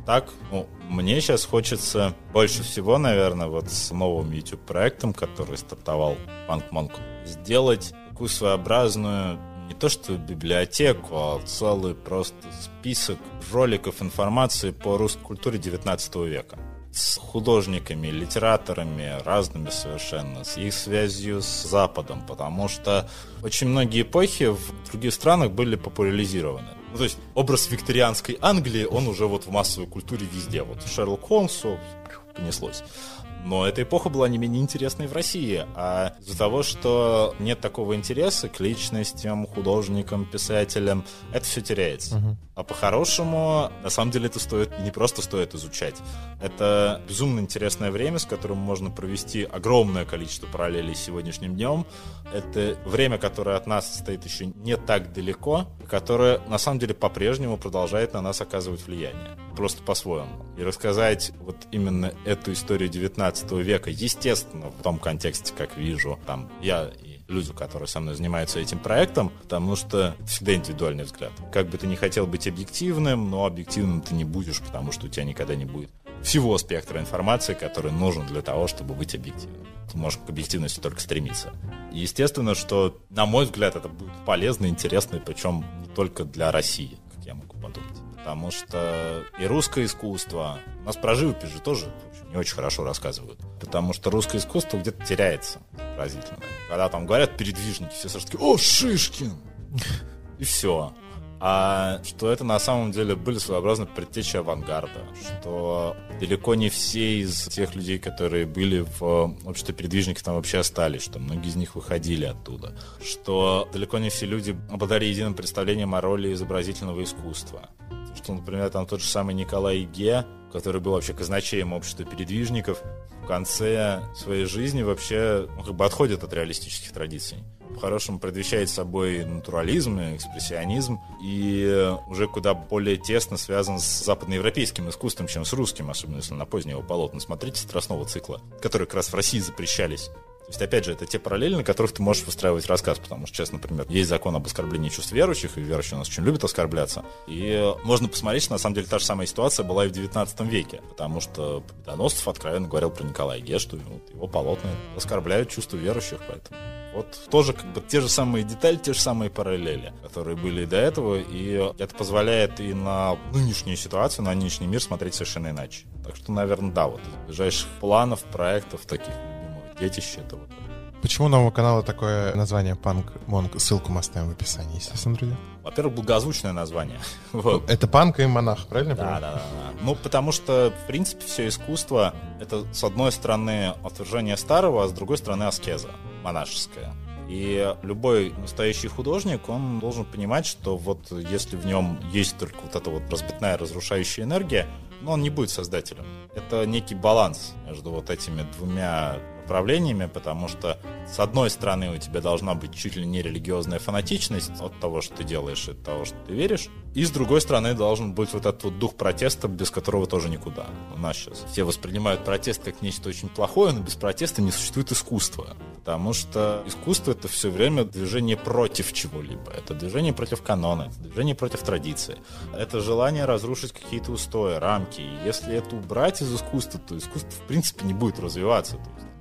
так, ну, мне сейчас хочется больше всего, наверное, вот с новым YouTube-проектом, который стартовал Punk Monk, сделать такую своеобразную не то что библиотеку, а целый просто список роликов информации по русской культуре 19 века с художниками, литераторами, разными совершенно, с их связью с Западом, потому что очень многие эпохи в других странах были популяризированы. Ну, то есть образ викторианской Англии, он уже вот в массовой культуре везде. Вот Шерлок Холмсу понеслось. Но эта эпоха была не менее интересной в России. А из-за того, что нет такого интереса к личностям, художникам, писателям, это все теряется. Uh-huh. А по-хорошему, на самом деле, это стоит не просто стоит изучать. Это безумно интересное время, с которым можно провести огромное количество параллелей с сегодняшним днем. Это время, которое от нас стоит еще не так далеко, которое на самом деле по-прежнему продолжает на нас оказывать влияние. Просто по-своему. И рассказать вот именно эту историю 19 века, естественно, в том контексте, как вижу, там, я и люди, которые со мной занимаются этим проектом, потому что это всегда индивидуальный взгляд. Как бы ты не хотел быть объективным, но объективным ты не будешь, потому что у тебя никогда не будет всего спектра информации, который нужен для того, чтобы быть объективным. Ты можешь к объективности только стремиться. естественно, что, на мой взгляд, это будет полезно, интересно, причем не только для России, как я могу подумать. Потому что и русское искусство, у нас про живопись же тоже не очень хорошо рассказывают. Потому что русское искусство где-то теряется поразительно. Когда там говорят передвижники, все сразу такие, о, Шишкин! И все. а что это на самом деле были своеобразные предтечи авангарда, что далеко не все из тех людей, которые были в обществе передвижников, там вообще остались, что многие из них выходили оттуда, что далеко не все люди обладали единым представлением о роли изобразительного искусства. Что, например, там тот же самый Николай Ге, который был вообще казначеем общества передвижников, в конце своей жизни вообще ну, как бы отходит от реалистических традиций по-хорошему предвещает собой натурализм, экспрессионизм и уже куда более тесно связан с западноевропейским искусством, чем с русским, особенно если на поздние его полотна. Смотрите «Страстного цикла», которые как раз в России запрещались. То есть, опять же, это те параллели, на которых ты можешь выстраивать рассказ, потому что сейчас, например, есть закон об оскорблении чувств верующих, и верующие у нас очень любят оскорбляться. И можно посмотреть, что на самом деле та же самая ситуация была и в 19 веке, потому что Победоносцев откровенно говорил про Николая Ге, что его полотна оскорбляют чувства верующих, поэтому вот тоже как бы те же самые детали, те же самые параллели, которые были и до этого, и это позволяет и на нынешнюю ситуацию, на нынешний мир смотреть совершенно иначе. Так что, наверное, да, вот из ближайших планов, проектов, таких любимых детищ, это вот Почему нового канала такое название Панк Монг? Ссылку мы оставим в описании, естественно, друзья. Во-первых, благозвучное название. <laughs> Вот. Это панк и монах, правильно? Да, да, да, да. Ну, потому что, в принципе, все искусство — это, с одной стороны, отвержение старого, а с другой стороны, аскеза монашеская. И любой настоящий художник, он должен понимать, что вот если в нем есть только вот эта вот разбитная разрушающая энергия, но он не будет создателем. Это некий баланс между вот этими двумя направлениями, потому что с одной стороны у тебя должна быть чуть ли не религиозная фанатичность от того, что ты делаешь, от того, что ты веришь, и с другой стороны должен быть вот этот вот дух протеста, без которого тоже никуда. У нас сейчас все воспринимают протест как нечто очень плохое, но без протеста не существует искусства. Потому что искусство это все время движение против чего-либо. Это движение против канона, это движение против традиции. Это желание разрушить какие-то устои, рамки. И если это убрать из искусства, то искусство в принципе не будет развиваться.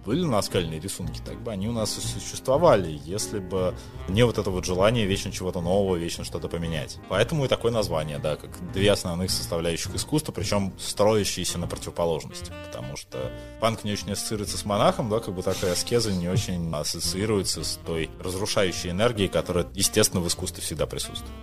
Были наскальные рисунки, так бы они у нас и существовали, если бы не вот это вот желание вечно чего-то нового, вечно что-то поменять. Поэтому и такое название, да, как две основных составляющих искусства, причем строящиеся на противоположности, потому что панк не очень ассоциируется с монахом, да, как бы такая аскеза не очень ассоциируется с той разрушающей энергией, которая, естественно, в искусстве всегда присутствует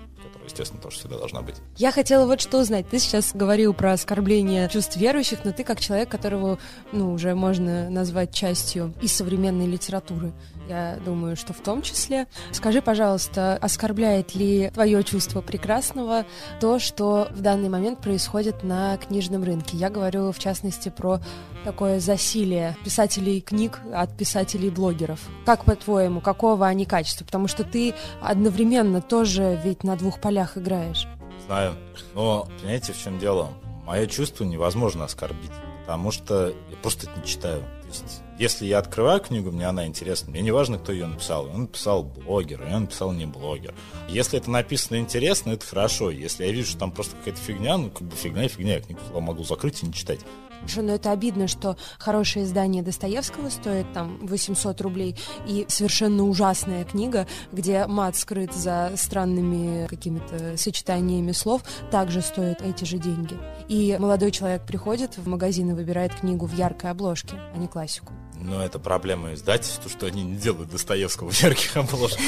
естественно, тоже всегда должна быть. Я хотела вот что узнать. Ты сейчас говорил про оскорбление чувств верующих, но ты как человек, которого, ну, уже можно назвать частью и современной литературы. Я думаю, что в том числе. Скажи, пожалуйста, оскорбляет ли твое чувство прекрасного то, что в данный момент происходит на книжном рынке? Я говорю, в частности, про такое засилие писателей книг от писателей-блогеров. Как, по-твоему, какого они качества? Потому что ты одновременно тоже ведь на двух полях играешь. Знаю. Но, понимаете, в чем дело? Мое чувство невозможно оскорбить, потому что я просто это не читаю. То есть, если я открываю книгу, мне она интересна. Мне не важно, кто ее написал. Он написал блогер, и он написал не блогер. Если это написано интересно, это хорошо. Если я вижу, что там просто какая-то фигня, ну, как бы фигня и фигня, я книгу могу закрыть и не читать. Хорошо, но это обидно, что хорошее издание Достоевского стоит там 800 рублей, и совершенно ужасная книга, где мат скрыт за странными какими-то сочетаниями слов, также стоит эти же деньги. И молодой человек приходит в магазин и выбирает книгу в яркой обложке, а не классику. Но это проблема издательства, что они не делают Достоевского в ярких обложках.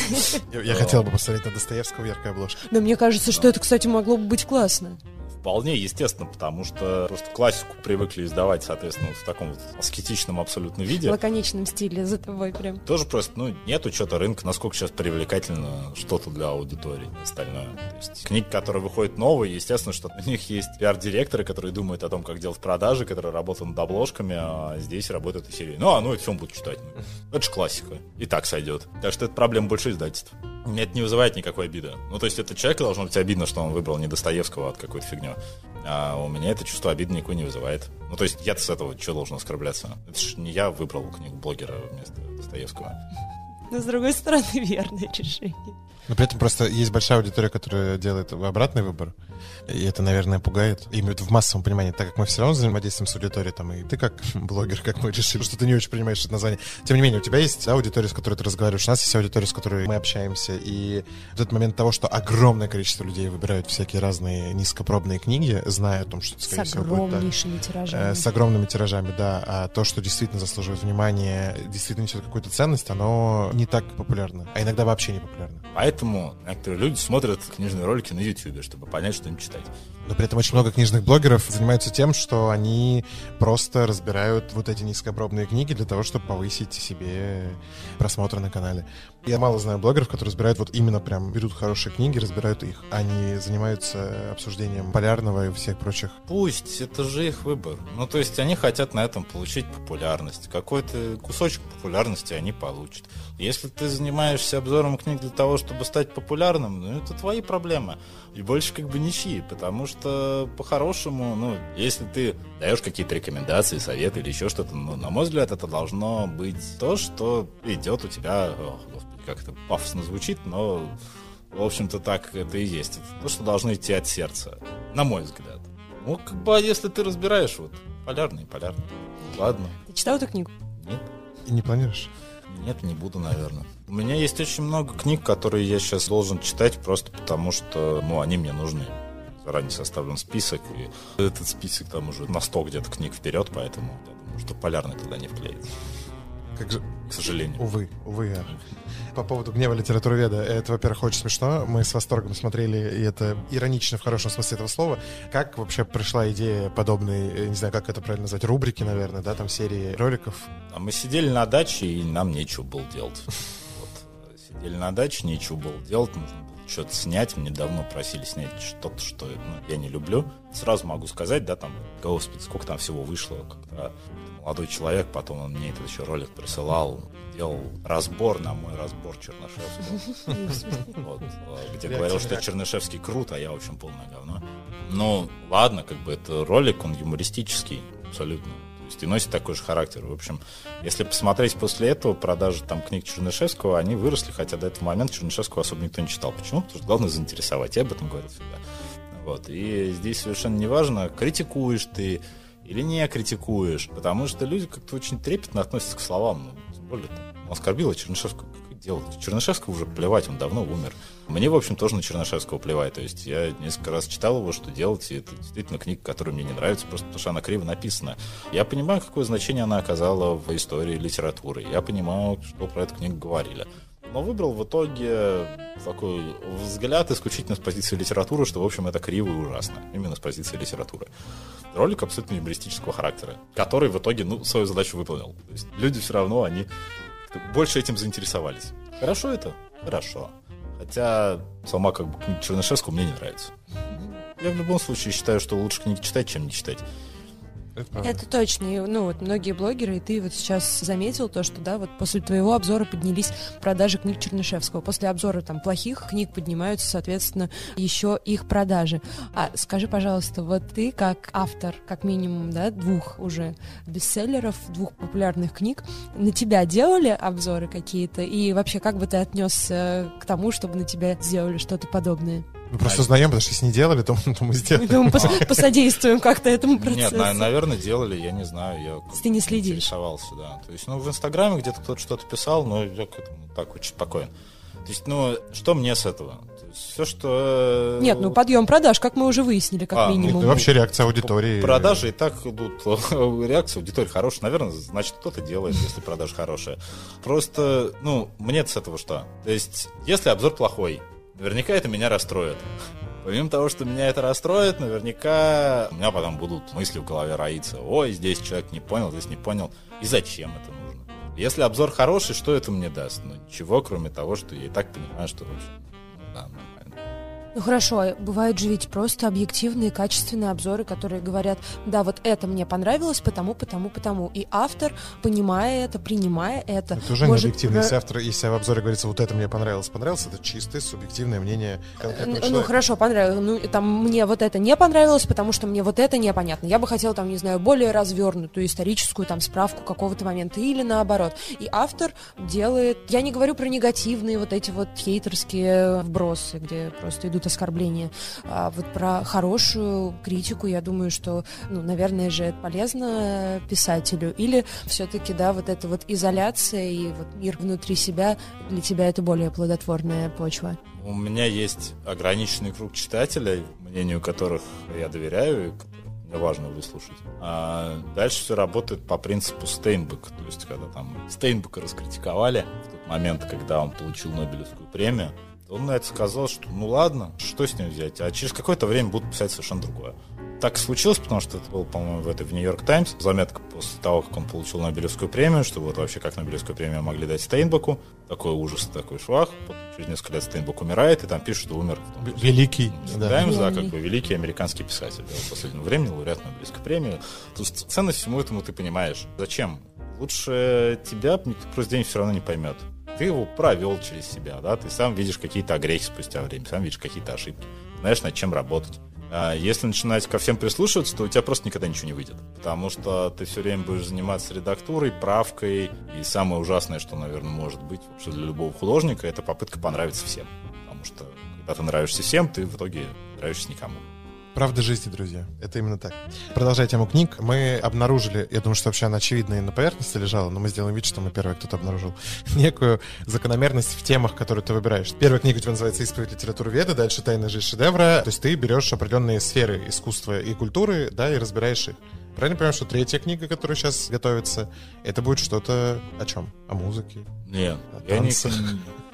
Я хотел бы посмотреть на Достоевского в яркой обложке. Но мне кажется, что это, кстати, могло бы быть классно вполне естественно, потому что просто классику привыкли издавать, соответственно, вот в таком вот аскетичном абсолютно виде. В лаконичном стиле за тобой прям. Тоже просто, ну, нет учета рынка, насколько сейчас привлекательно что-то для аудитории остальное. То есть книги, которые выходят новые, естественно, что у них есть пиар-директоры, которые думают о том, как делать продажи, которые работают над обложками, а здесь работают и серии. Ну, а ну, это все он будет читать. <laughs> Это же классика. И так сойдет. Так что это проблема больше издательств. Мне это не вызывает никакой обиды. Ну, то есть это человеку должно быть обидно, что он выбрал не Достоевского, а какую-то фигню. А у меня это чувство обиды никакой не вызывает. Ну, то есть я с этого что должен оскорбляться? Это же не я выбрал книгу блогера вместо Достоевского. Но, с другой стороны, верное решение. Но при этом просто есть большая аудитория, которая делает обратный выбор. И это, наверное, пугает. Именно в массовом понимании, так как мы все равно взаимодействуем с аудиторией, там, и ты как <laughs> блогер, как мы решили, что ты не очень понимаешь это название. Тем не менее, у тебя есть аудитория, с которой ты разговариваешь, у нас есть аудитория, с которой мы общаемся, и в этот момент того, что огромное количество людей выбирают всякие разные низкопробные книги, зная о том, что, скорее с всего, будет... огромнейшими тиражами. Э, с огромными тиражами, да. А то, что действительно заслуживает внимания, действительно несет какую-то ценность, оно не так популярно, а иногда вообще не популярно. Поэтому некоторые люди смотрят книжные ролики на YouTube, чтобы понять, что им читать. Но при этом очень много книжных блогеров занимаются тем, что они просто разбирают вот эти низкопробные книги для того, чтобы повысить себе просмотры на канале. Я мало знаю блогеров, которые разбирают вот именно прям, берут хорошие книги, разбирают их. Они занимаются обсуждением полярного и всех прочих. Пусть, это же их выбор. Ну, то есть они хотят на этом получить популярность. Какой-то кусочек популярности они получат. Если ты занимаешься обзором книг для того, чтобы стать популярным, ну, это твои проблемы. И больше как бы ничьи, потому что по-хорошему, ну, если ты даешь какие-то рекомендации, советы или еще что-то, ну, на мой взгляд, это должно быть то, что идет у тебя, ох, господи, как это пафосно звучит, но, в общем-то, так это и есть. Это то, что должно идти от сердца, на мой взгляд. Ну, как бы, а если ты разбираешь, вот, полярный, полярный. Ладно. Ты читал эту книгу? Нет. И не планируешь? Нет, не буду, наверное. У меня есть очень много книг, которые я сейчас должен читать просто потому, что, ну, они мне нужны. Заранее составлен список, и этот список там уже на 100 где-то книг вперед, поэтому я думаю, что полярный туда не вклеится. Как же... К сожалению. Увы, увы. По поводу гнева литературоведа, это, во-первых, очень смешно. Мы с восторгом смотрели, и это иронично в хорошем смысле этого слова. Как вообще пришла идея подобной, не знаю, как это правильно назвать, рубрики, наверное, да, там серии роликов? А мы сидели на даче, и нам нечего было делать. Вот. Сидели на даче, нечего было делать, нужно было что-то снять. Мне давно просили снять что-то, что ну, я не люблю. Сразу могу сказать, да, там, господи, сколько там всего вышло, когда молодой человек, потом он мне этот еще ролик присылал, делал разбор на мой разбор Чернышевского. Где говорил, что Чернышевский крут, а я, в общем, полное говно. Ну, ладно, как бы это ролик, он юмористический, абсолютно. Есть и носит такой же характер. В общем, если посмотреть после этого продажи там книг Чернышевского, они выросли, хотя до этого момента Чернышевского особо никто не читал. Почему? Потому что главное заинтересовать. Я об этом говорил всегда. Вот. И здесь совершенно неважно, критикуешь ты, или не критикуешь, потому что люди как-то очень трепетно относятся к словам. Ну, тем более, там, оскорбила Чернышевского. Делать? Чернышевского уже плевать, он давно умер. Мне, в общем, тоже на Чернышевского плевать. То есть я несколько раз читал его, что делать, и это действительно книга, которая мне не нравится, просто потому что она криво написана. Я понимаю, какое значение она оказала в истории литературы. Я понимаю, что про эту книгу говорили но выбрал в итоге такой взгляд исключительно с позиции литературы, что, в общем, это криво и ужасно. Именно с позиции литературы. Ролик абсолютно юмористического характера, который в итоге, ну, свою задачу выполнил. То есть люди все равно, они больше этим заинтересовались. Хорошо это? Хорошо. Хотя сама как бы книга Чернышевского мне не нравится. Я в любом случае считаю, что лучше книги читать, чем не читать. Это, это точно. И, ну, вот многие блогеры, и ты вот сейчас заметил то, что, да, вот после твоего обзора поднялись продажи книг Чернышевского. После обзора там плохих книг поднимаются, соответственно, еще их продажи. А скажи, пожалуйста, вот ты как автор, как минимум, да, двух уже бестселлеров, двух популярных книг, на тебя делали обзоры какие-то? И вообще, как бы ты отнесся к тому, чтобы на тебя сделали что-то подобное? Мы просто знаем, потому что если не делали, то, <laughs> то мы сделаем. Мы посодействуем как-то этому процессу. Нет, наверное, делали, я не знаю. Я Ты не следишь. Интересовался, да. То есть, ну, в Инстаграме где-то кто-то что-то писал, но я к этому так очень спокоен. То есть, ну, что мне с этого? Все, что... Э, Нет, ну, подъем продаж, как мы уже выяснили, как а, минимум. Ну, вообще реакция аудитории. Продажи и так идут. <laughs> Реакция аудитории хорошая. Наверное, значит, кто-то делает, если продажа хорошая. Просто, ну, мне с этого что? То есть, если обзор плохой, наверняка это меня расстроит. <laughs> Помимо того, что меня это расстроит, наверняка у меня потом будут мысли в голове роиться. Ой, здесь человек не понял, здесь не понял. И зачем это нужно? Если обзор хороший, что это мне даст? Ну, ничего, кроме того, что я и так понимаю, что, в общем, ну хорошо, а бывают же ведь просто объективные, качественные обзоры, которые говорят, да, вот это мне понравилось, потому, потому, потому. И автор, понимая это, принимая это... Это уже может... не объективно. Если, автор, если в обзоре говорится, вот это мне понравилось, понравилось, это чистое субъективное мнение конкретного Ну, хорошо, понравилось. Ну, там мне вот это не понравилось, потому что мне вот это непонятно. Я бы хотела, там, не знаю, более развернутую историческую там справку какого-то момента. Или наоборот. И автор делает... Я не говорю про негативные вот эти вот хейтерские вбросы, где просто идут оскорбления. А вот про хорошую критику, я думаю, что, ну, наверное же, это полезно писателю. Или все-таки, да, вот эта вот изоляция и вот мир внутри себя, для тебя это более плодотворная почва? У меня есть ограниченный круг читателей, мнению которых я доверяю, и мне важно выслушать. А дальше все работает по принципу Стейнбека. То есть, когда там Стейнбека раскритиковали в тот момент, когда он получил Нобелевскую премию, он на это сказал, что ну ладно, что с ним взять, а через какое-то время будут писать совершенно другое. Так и случилось, потому что это был, по-моему, в этой в Нью-Йорк Таймс заметка после того, как он получил Нобелевскую премию, что вот вообще как Нобелевскую премию могли дать Стейнбеку. Такой ужас, такой швах. Через несколько лет Стейнбек умирает, и там пишут, что умер. Великий. Да. Таймс, да, как бы великий американский писатель. Да, в последнее время лауреат Нобелевской премии. То есть ценность всему этому ты понимаешь. Зачем? Лучше тебя никто просто день все равно не поймет ты его провел через себя, да, ты сам видишь какие-то огрехи спустя время, сам видишь какие-то ошибки, знаешь, над чем работать. А если начинать ко всем прислушиваться, то у тебя просто никогда ничего не выйдет. Потому что ты все время будешь заниматься редактурой, правкой. И самое ужасное, что, наверное, может быть вообще для любого художника, это попытка понравиться всем. Потому что когда ты нравишься всем, ты в итоге нравишься никому. Правда жизни, друзья. Это именно так. Продолжая тему книг, мы обнаружили, я думаю, что вообще она очевидно и на поверхности лежала, но мы сделаем вид, что мы первые кто-то обнаружил, <laughs> некую закономерность в темах, которые ты выбираешь. Первая книга у тебя называется «Исповедь литературы веды», дальше «Тайная жизнь шедевра». То есть ты берешь определенные сферы искусства и культуры, да, и разбираешь их. Правильно понимаю, что третья книга, которая сейчас готовится, это будет что-то о чем? О музыке? Нет, я не, <laughs>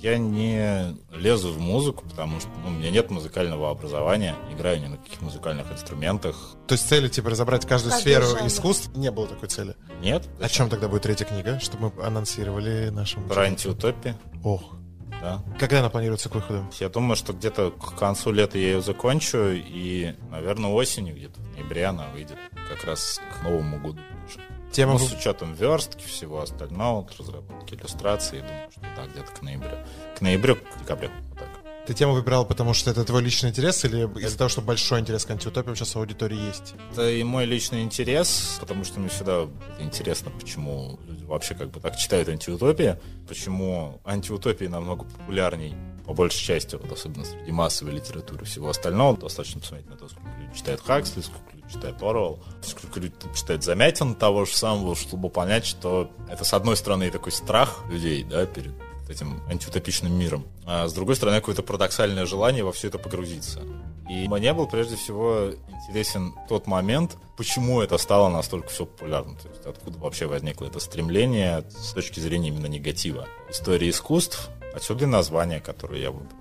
я не лезу в музыку, потому что ну, у меня нет музыкального образования, играю ни на каких музыкальных инструментах. То есть цели, типа, разобрать каждую Каждый сферу жанр. искусств, не было такой цели? Нет. О чем тогда будет третья книга, чтобы мы анонсировали нашему... Про антиутопию. Ох. Да. Когда она планируется к выходу? Я думаю, что где-то к концу лета я ее закончу, и, наверное, осенью, где-то в ноябре она выйдет, как раз к Новому году уже. Тема... Ну, с учетом верстки, всего остального, разработки иллюстрации, думаю, что да, где-то к ноябрю. К ноябрю, к декабрю. Вот так. Ты тему выбирал, потому что это твой личный интерес или из-за того, что большой интерес к антиутопии сейчас в аудитории есть? Это и мой личный интерес, потому что мне всегда интересно, почему люди вообще как бы так читают антиутопии, почему антиутопии намного популярней, по большей части, вот, особенно среди массовой литературы и всего остального. Достаточно посмотреть на то, сколько люди читают Хаксли, сколько люди читают Орвелл, сколько люди Замятин того же самого, чтобы понять, что это, с одной стороны, такой страх людей, да, перед этим антиутопичным миром, а с другой стороны, какое-то парадоксальное желание во все это погрузиться. И мне был прежде всего интересен тот момент, почему это стало настолько все популярным. То есть откуда вообще возникло это стремление с точки зрения именно негатива. История искусств, отсюда и название, которое я выбрал.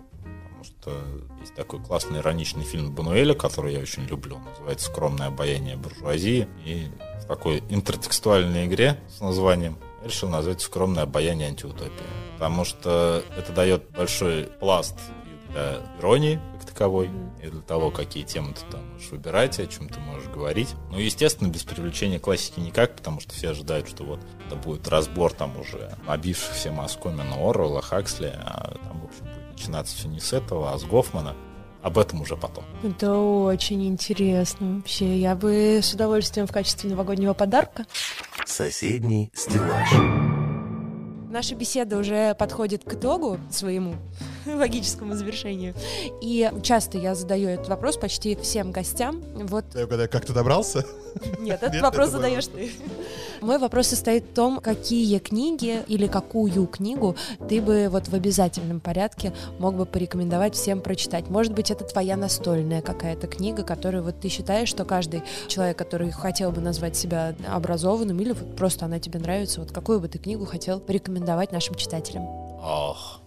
Что есть такой классный ироничный фильм Бануэля, который я очень люблю. Называется «Скромное обаяние буржуазии». И в такой интертекстуальной игре с названием я решил назвать «Скромное обаяние антиутопии» потому что это дает большой пласт и для иронии как таковой, и для того, какие темы ты там можешь выбирать, о чем ты можешь говорить. Ну, естественно, без привлечения классики никак, потому что все ожидают, что вот это будет разбор там уже набивших все оскомину Орвелла, Хаксли, а там, в общем, будет начинаться все не с этого, а с Гофмана об этом уже потом. Это очень интересно вообще. Я бы с удовольствием в качестве новогоднего подарка. Соседний стеллаж. Наша беседа уже подходит к итогу своему <laughs> логическому завершению. И часто я задаю этот вопрос почти всем гостям. Вот. Я угадаю, как ты добрался? <laughs> Нет, этот Нет, вопрос это задаешь ты. <laughs> Мой вопрос состоит в том, какие книги или какую книгу ты бы вот в обязательном порядке мог бы порекомендовать всем прочитать. Может быть, это твоя настольная какая-то книга, которую вот ты считаешь, что каждый человек, который хотел бы назвать себя образованным или вот просто она тебе нравится, вот какую бы ты книгу хотел порекомендовать нашим читателям? Ох,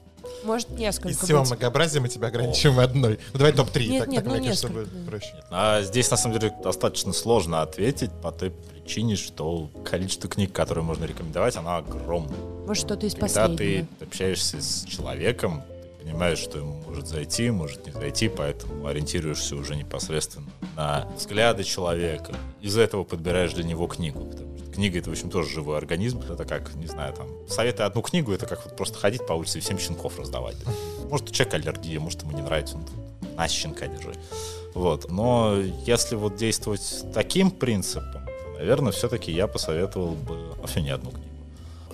может, несколько. Из всего быть. многообразия мы тебя ограничим О. одной. Ну, давай топ-3. Нет, так, нет, так, ну, мне кажется, будет проще. А здесь, на самом деле, достаточно сложно ответить по той причине, что количество книг, которые можно рекомендовать, оно огромное. Может, что-то из Когда последнего. ты общаешься с человеком, ты понимаешь, что ему может зайти, может не зайти, поэтому ориентируешься уже непосредственно на взгляды человека. Из-за этого подбираешь для него книгу, потому книга это, в общем, тоже живой организм. Это как, не знаю, там, советы одну книгу, это как вот просто ходить по улице и всем щенков раздавать. Может, у человека аллергия, может, ему не нравится, он на щенка держи. Вот. Но если вот действовать таким принципом, то, наверное, все-таки я посоветовал бы вообще не одну книгу.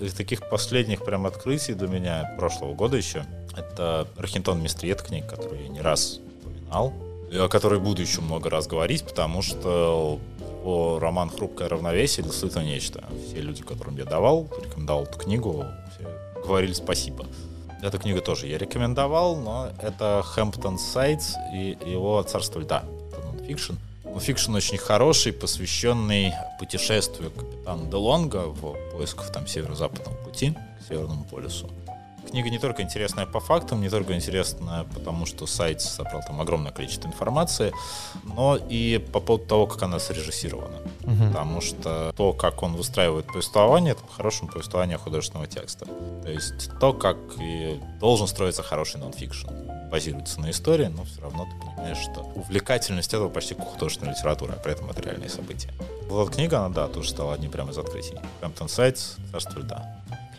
Из таких последних прям открытий до меня прошлого года еще, это Рахинтон Мистриет книг, которую я не раз упоминал, о которой буду еще много раз говорить, потому что его роман «Хрупкое равновесие» действительно нечто. Все люди, которым я давал, рекомендовал эту книгу, все говорили спасибо. Эту книгу тоже я рекомендовал, но это Хэмптон Сайдс и его «Царство льда». Это non-fiction. Fiction очень хороший, посвященный путешествию капитана Делонга в поисках там северо-западного пути к Северному полюсу. Книга не только интересная по фактам, не только интересная потому, что Сайдс собрал там огромное количество информации, но и по поводу того, как она срежиссирована. Угу. Потому что то, как он выстраивает повествование, это по-хорошему повествование художественного текста. То есть то, как и должен строиться хороший нонфикшн. Базируется на истории, но все равно ты понимаешь, что увлекательность этого почти художественная литература, а при этом это реальные события. Вот книга, она, да, тоже стала одним прямо из открытий. Hampton Сайтс, Царство льда.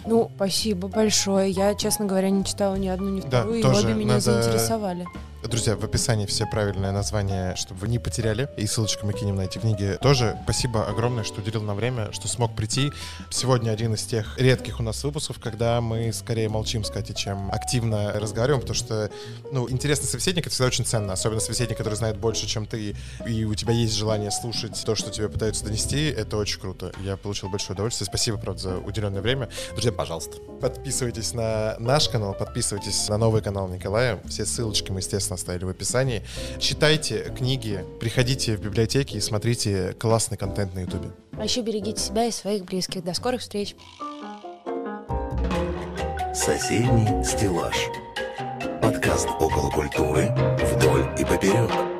Ну, спасибо большое. Я, честно говоря, не читала ни одну, ни вторую, да, и обе меня надо... заинтересовали. Друзья, в описании все правильное название, чтобы вы не потеряли. И ссылочку мы кинем на эти книги тоже. Спасибо огромное, что уделил нам время, что смог прийти. Сегодня один из тех редких у нас выпусков, когда мы скорее молчим с чем активно разговариваем, потому что, ну, интересный собеседник — это всегда очень ценно. Особенно собеседник, который знает больше, чем ты, и у тебя есть желание слушать то, что тебе пытаются донести. Это очень круто. Я получил большое удовольствие. Спасибо, правда, за уделенное время. Друзья, пожалуйста. Подписывайтесь на наш канал, подписывайтесь на новый канал Николая. Все ссылочки мы, естественно, оставили в описании. Читайте книги, приходите в библиотеки и смотрите классный контент на Ютубе. А еще берегите себя и своих близких. До скорых встреч. Соседний стеллаж. Подкаст около культуры вдоль и поперек.